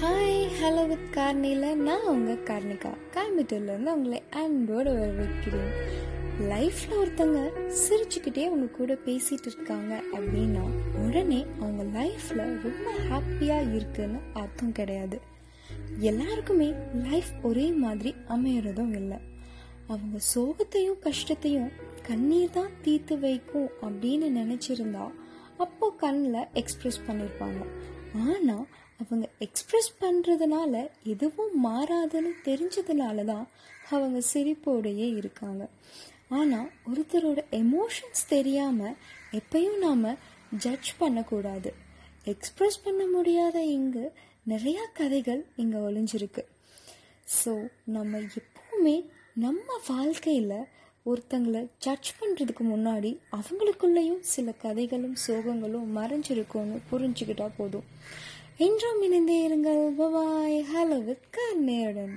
Hi hello with கார்னியில் நான் உங்கள் கார்னிகா. கோயம்புத்தூர்லேருந்து உங்களை அன்போடு வரவேற்கிறேன். லைஃப்பில் ஒருத்தங்க சிரிச்சுக்கிட்டே அவங்க கூட பேசிகிட்டு இருக்காங்க அப்படின்னா உடனே அவங்க லைஃப்பில் ரொம்ப ஹாப்பியாக இருக்குன்னு அர்த்தம் கிடையாது. எல்லாருக்குமே லைஃப் ஒரே மாதிரி அமையறதும் இல்லை. அவங்க சோகத்தையும் கஷ்டத்தையும் கண்ணீர் தான் தீர்த்து வைக்கும் அப்படின்னு நினச்சிருந்தா அப்போ கண்ணில் எக்ஸ்ப்ரெஸ் பண்ணியிருப்பாங்க ஆனால் அவங்க எக்ஸ்ப்ரெஸ் பண்ணுறதுனால எதுவும் மாறாதுன்னு தெரிஞ்சதுனால தான் அவங்க சிரிப்போடையே இருக்காங்க. ஆனால் ஒருத்தரோட எமோஷன்ஸ் தெரியாமல் எப்பயும் நாம் ஜட்ஜ் பண்ணக்கூடாது. எக்ஸ்ப்ரெஸ் பண்ண முடியாத இங்கு நிறையா கதைகள் இங்கே ஒளிஞ்சிருக்கு. ஸோ நம்ம எப்பவுமே நம்ம வாழ்க்கையில் ஒருத்தங்களை ஜட்ஜ் பண்ணுறதுக்கு முன்னாடி அவங்களுக்குள்ளேயும் சில கதைகளும் சோகங்களும் மறைஞ்சிருக்கும்னு புரிஞ்சுக்கிட்டா போதும். என்றும் இணைந்தே இருங்கள். Bye bye hello with கர்ணேடன்